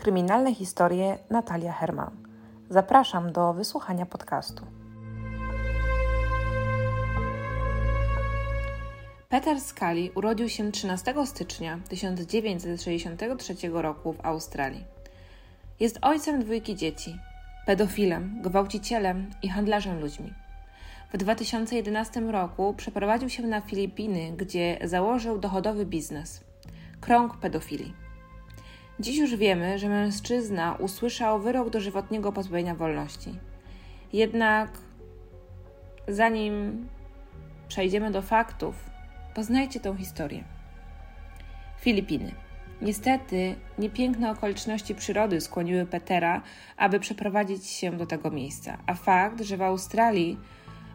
Kryminalne historie Natalia Herman. Zapraszam do wysłuchania podcastu. Peter Scully urodził się 13 stycznia 1963 roku w Australii. Jest ojcem dwójki dzieci, pedofilem, gwałcicielem i handlarzem ludźmi. W 2011 roku przeprowadził się na Filipiny, gdzie założył dochodowy biznes krąg pedofilii. Dziś już wiemy, że mężczyzna usłyszał wyrok dożywotniego pozbawienia wolności. Jednak zanim przejdziemy do faktów, poznajcie tą historię. Filipiny. Niestety, niepiękne okoliczności przyrody skłoniły Petera, aby przeprowadzić się do tego miejsca, a fakt, że w Australii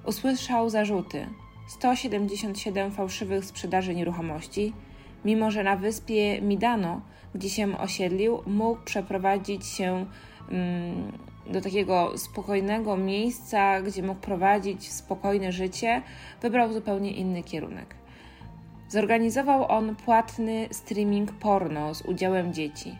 usłyszał zarzuty 177 fałszywych sprzedaży nieruchomości, mimo że na wyspie Midano, gdzie się osiedlił, mógł przeprowadzić się mm, do takiego spokojnego miejsca, gdzie mógł prowadzić spokojne życie, wybrał zupełnie inny kierunek. Zorganizował on płatny streaming porno z udziałem dzieci.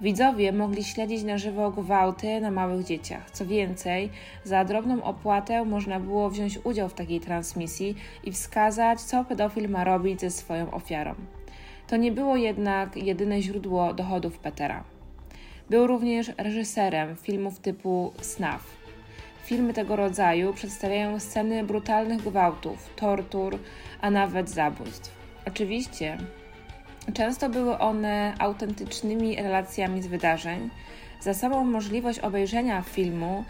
Widzowie mogli śledzić na żywo gwałty na małych dzieciach. Co więcej, za drobną opłatę można było wziąć udział w takiej transmisji i wskazać, co pedofil ma robić ze swoją ofiarą. To nie było jednak jedyne źródło dochodów Petera. Był również reżyserem filmów typu Snuff. Filmy tego rodzaju przedstawiają sceny brutalnych gwałtów, tortur, a nawet zabójstw. Oczywiście Często były one autentycznymi relacjami z wydarzeń. Za samą możliwość obejrzenia filmu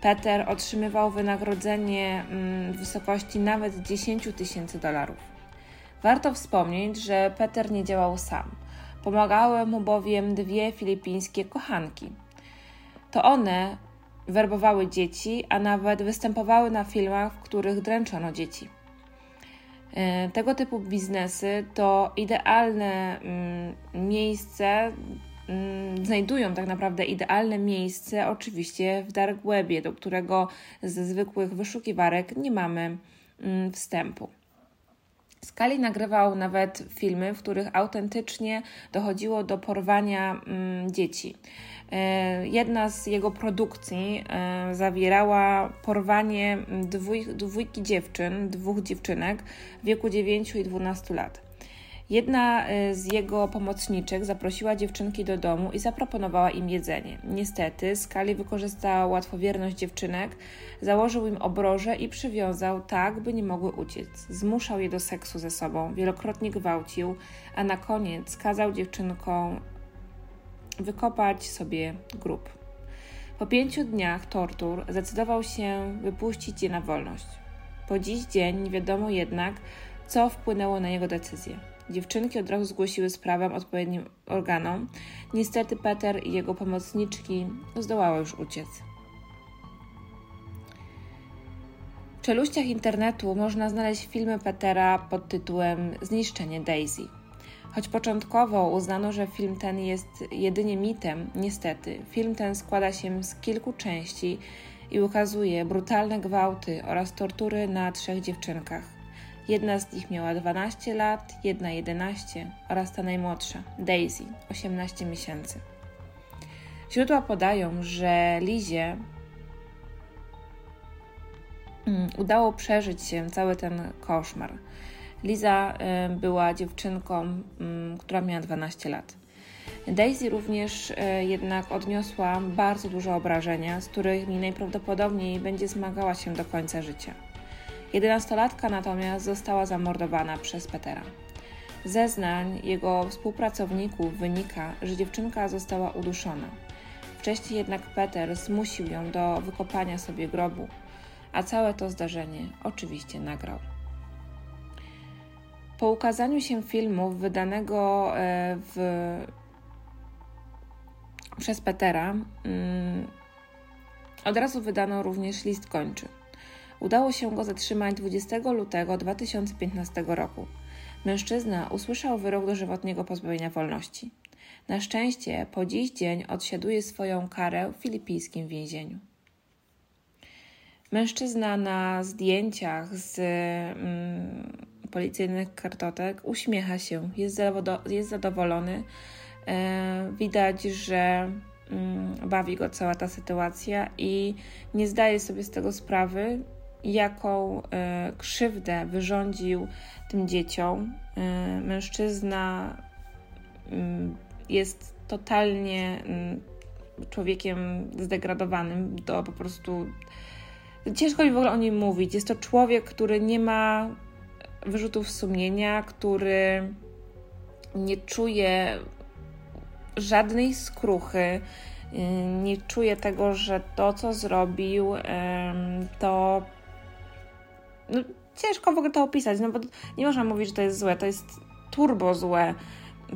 Peter otrzymywał wynagrodzenie mm, w wysokości nawet 10 tysięcy dolarów. Warto wspomnieć, że Peter nie działał sam. Pomagały mu bowiem dwie filipińskie kochanki. To one werbowały dzieci, a nawet występowały na filmach, w których dręczono dzieci. E, tego typu biznesy to idealne mm, miejsce, mm, znajdują tak naprawdę idealne miejsce, oczywiście w dark webie, do którego ze zwykłych wyszukiwarek nie mamy mm, wstępu. Skali nagrywał nawet filmy, w których autentycznie dochodziło do porwania dzieci. E, jedna z jego produkcji e, zawierała porwanie dwój, dwójki dziewczyn, dwóch dziewczynek w wieku 9 i 12 lat. Jedna e, z jego pomocniczek zaprosiła dziewczynki do domu i zaproponowała im jedzenie. Niestety, Skali wykorzystał łatwowierność dziewczynek, założył im obroże i przywiązał tak, by nie mogły uciec. Zmuszał je do seksu ze sobą, wielokrotnie gwałcił, a na koniec kazał dziewczynkom wykopać sobie grób. Po pięciu dniach tortur zdecydował się wypuścić je na wolność. Po dziś dzień nie wiadomo jednak, co wpłynęło na jego decyzję. Dziewczynki od razu zgłosiły sprawę odpowiednim organom. Niestety Peter i jego pomocniczki zdołały już uciec. W czeluściach internetu można znaleźć filmy Petera pod tytułem Zniszczenie Daisy. Choć początkowo uznano, że film ten jest jedynie mitem, niestety, film ten składa się z kilku części i ukazuje brutalne gwałty oraz tortury na trzech dziewczynkach. Jedna z nich miała 12 lat, jedna 11 oraz ta najmłodsza, Daisy, 18 miesięcy. Źródła podają, że Lizie mm, udało przeżyć się cały ten koszmar. Liza y, była dziewczynką, mm, która miała 12 lat. Daisy również y, jednak odniosła bardzo duże obrażenia, z którymi najprawdopodobniej będzie zmagała się do końca życia. Jedenastolatka natomiast została zamordowana przez Petera. Zeznań jego współpracowników wynika, że dziewczynka została uduszona. Wcześniej jednak Peter zmusił ją do wykopania sobie grobu, a całe to zdarzenie oczywiście nagrał. Po ukazaniu się filmu wydanego e, w, przez Petera, mm, od razu wydano również list kończy. Udało się go zatrzymać 20 lutego 2015 roku. Mężczyzna usłyszał wyrok dożywotniego pozbawienia wolności. Na szczęście po dziś dzień odsiaduje swoją karę w filipijskim więzieniu. Mężczyzna na zdjęciach z mm, policyjnych kartotek, uśmiecha się, jest, jest zadowolony. E, widać, że mm, bawi go cała ta sytuacja i nie zdaje sobie z tego sprawy, jaką e, krzywdę wyrządził tym dzieciom. E, mężczyzna mm, jest totalnie mm, człowiekiem zdegradowanym do po prostu. Ciężko mi w ogóle o nim mówić. Jest to człowiek, który nie ma wyrzutów sumienia, który nie czuje żadnej skruchy, y, nie czuje tego, że to, co zrobił, to. No, ciężko w ogóle to opisać, no bo nie można mówić, że to jest złe, to jest turbo złe.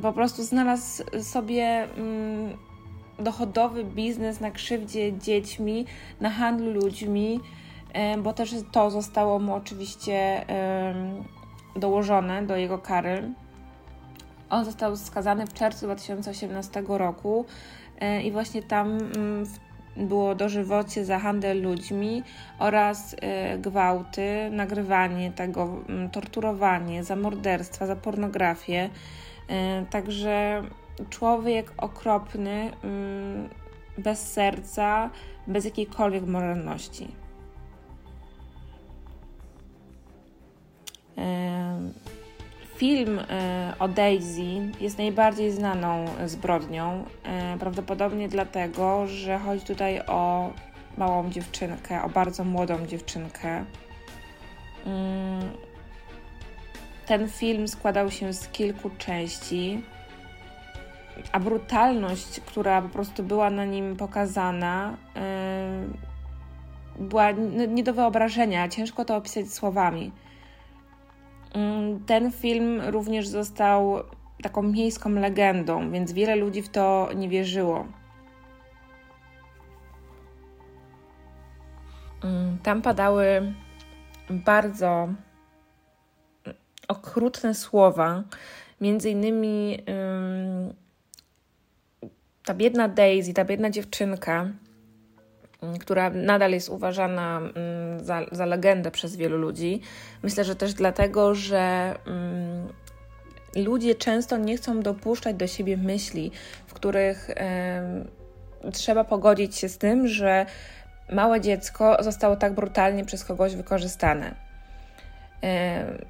Po prostu znalazł sobie mm, dochodowy biznes na krzywdzie dziećmi, na handlu ludźmi, bo też to zostało mu oczywiście dołożone do jego kary. On został skazany w czerwcu 2018 roku e, i właśnie tam mm, było dożywocie za handel ludźmi oraz e, gwałty, nagrywanie tego, mm, torturowanie, za morderstwa, za pornografię. E, także człowiek okropny, mm, bez serca, bez jakiejkolwiek moralności. Film e, o Daisy jest najbardziej znaną zbrodnią, e, prawdopodobnie dlatego, że chodzi tutaj o małą dziewczynkę, o bardzo młodą dziewczynkę. Mm, ten film składał się z kilku części, a brutalność, która po prostu była na nim pokazana, e, była nie do wyobrażenia. Ciężko to opisać słowami. Mm, ten film również został taką miejską legendą, więc wiele ludzi w to nie wierzyło. Mm, tam padały bardzo okrutne słowa, między innymi ta biedna Daisy, ta biedna dziewczynka, Mm, która nadal jest uważana mm, za, za legendę przez wielu ludzi. Myślę, że też dlatego, że mm, ludzie często nie chcą dopuszczać do siebie myśli, w których trzeba pogodzić się z tym, że małe dziecko zostało tak brutalnie przez kogoś wykorzystane.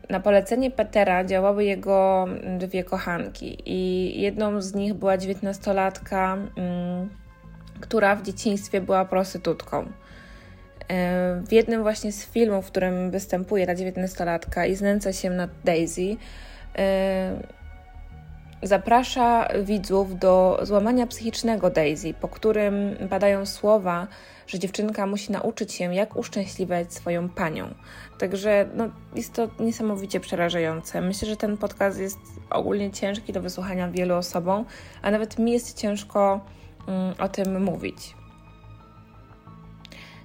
Na polecenie Petera działały jego dwie kochanki, i jedną z nich była dziewiętnastolatka która w dzieciństwie była prostytutką. E, w jednym właśnie z filmów, w którym występuje ta dziewiętnastolatka i znęca się nad Daisy, e, zaprasza widzów do złamania psychicznego Daisy, po którym padają słowa, że dziewczynka musi nauczyć się, jak uszczęśliwiać swoją panią. Także no, jest to niesamowicie przerażające. Myślę, że ten podcast jest ogólnie ciężki do wysłuchania wielu osobom, a nawet mi jest ciężko o tym mówić.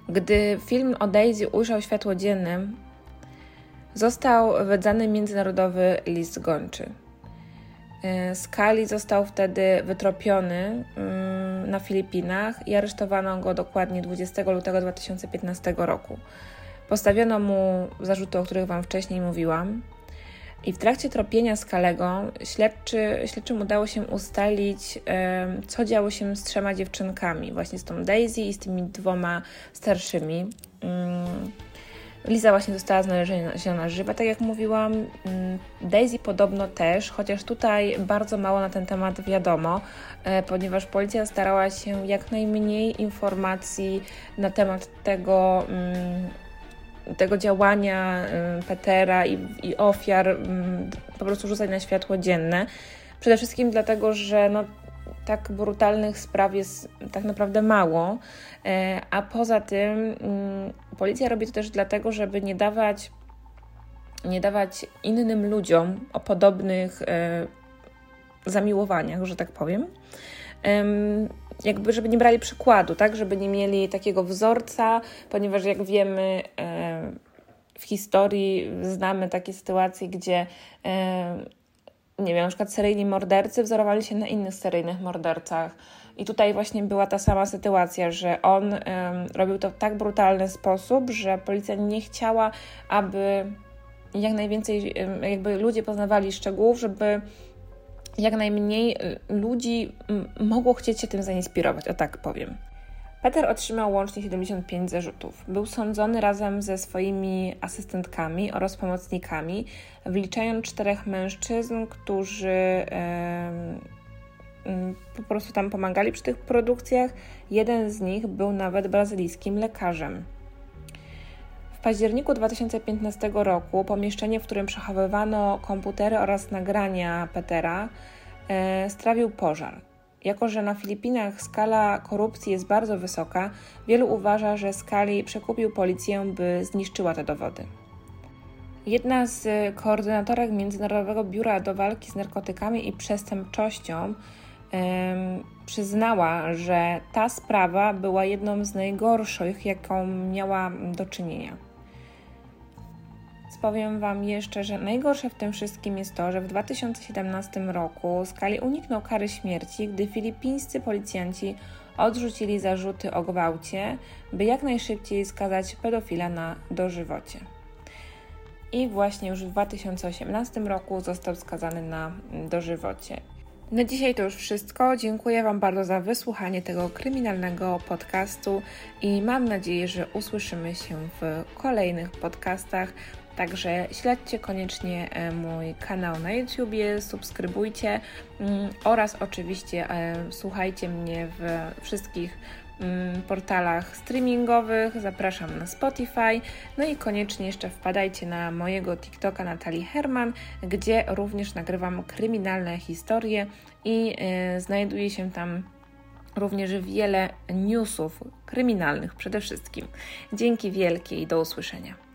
Gdy film o Daisy ujrzał światło dzienne, został wydany międzynarodowy list gończy. Skali został wtedy wytropiony mm, na Filipinach i aresztowano go dokładnie 20 lutego 2015 roku. Postawiono mu zarzuty, o których Wam wcześniej mówiłam. I w trakcie tropienia Skalego śledczy, śledczym udało się ustalić, co działo się z trzema dziewczynkami, właśnie z tą Daisy i z tymi dwoma starszymi. Mm, Liza właśnie została znaleziona żywa, tak jak mówiłam. Mm, Daisy podobno też, chociaż tutaj bardzo mało na ten temat wiadomo, e, ponieważ policja starała się jak najmniej informacji na temat tego mm, tego działania y, Petera i, i ofiar mm, po prostu rzucać na światło dzienne. Przede wszystkim dlatego, że no, tak brutalnych spraw jest tak naprawdę mało, e, a poza tym mm, policja robi to też dlatego, żeby nie dawać, nie dawać innym ludziom o podobnych e, zamiłowaniach, że tak powiem, jakby żeby nie brali przykładu, tak, żeby nie mieli takiego wzorca, ponieważ jak wiemy w historii znamy takie sytuacje, gdzie nie wiem, na przykład seryjni mordercy wzorowali się na innych seryjnych mordercach. I tutaj właśnie była ta sama sytuacja, że on um, robił to w tak brutalny sposób, że policja nie chciała, aby jak najwięcej, jakby ludzie poznawali szczegółów, żeby jak najmniej y, ludzi mogło chcieć się tym zainspirować, o tak powiem. Peter otrzymał łącznie 75 zarzutów. Był sądzony razem ze swoimi asystentkami oraz pomocnikami, wliczając czterech mężczyzn, którzy po prostu tam pomagali przy tych produkcjach. Jeden z nich był nawet brazylijskim lekarzem. W październiku 2015 roku pomieszczenie, w którym przechowywano komputery oraz nagrania Petera, e, strawił pożar. Jako, że na Filipinach skala korupcji jest bardzo wysoka, wielu uważa, że Skali przekupił policję, by zniszczyła te dowody. Jedna z koordynatorek Międzynarodowego Biura do Walki z Narkotykami i Przestępczością przyznała, że ta sprawa była jedną z najgorszych, jaką miała do czynienia. Powiem Wam jeszcze, że najgorsze w tym wszystkim jest to, że w 2017 roku Skali uniknął kary śmierci, gdy filipińscy policjanci odrzucili zarzuty o gwałcie, by jak najszybciej skazać pedofila na dożywocie. I właśnie już w 2018 roku został skazany na dożywocie. Na dzisiaj to już wszystko. Dziękuję Wam bardzo za wysłuchanie tego kryminalnego podcastu i mam nadzieję, że usłyszymy się w kolejnych podcastach. Także śledźcie koniecznie e, mój kanał na YouTubie, subskrybujcie mm, oraz oczywiście e, słuchajcie mnie w wszystkich mm, portalach streamingowych, zapraszam na Spotify, no i koniecznie jeszcze wpadajcie na mojego TikToka Natalii Herman, gdzie również nagrywam kryminalne historie i y, znajduje się tam również wiele newsów kryminalnych przede wszystkim. Dzięki wielkie i do usłyszenia.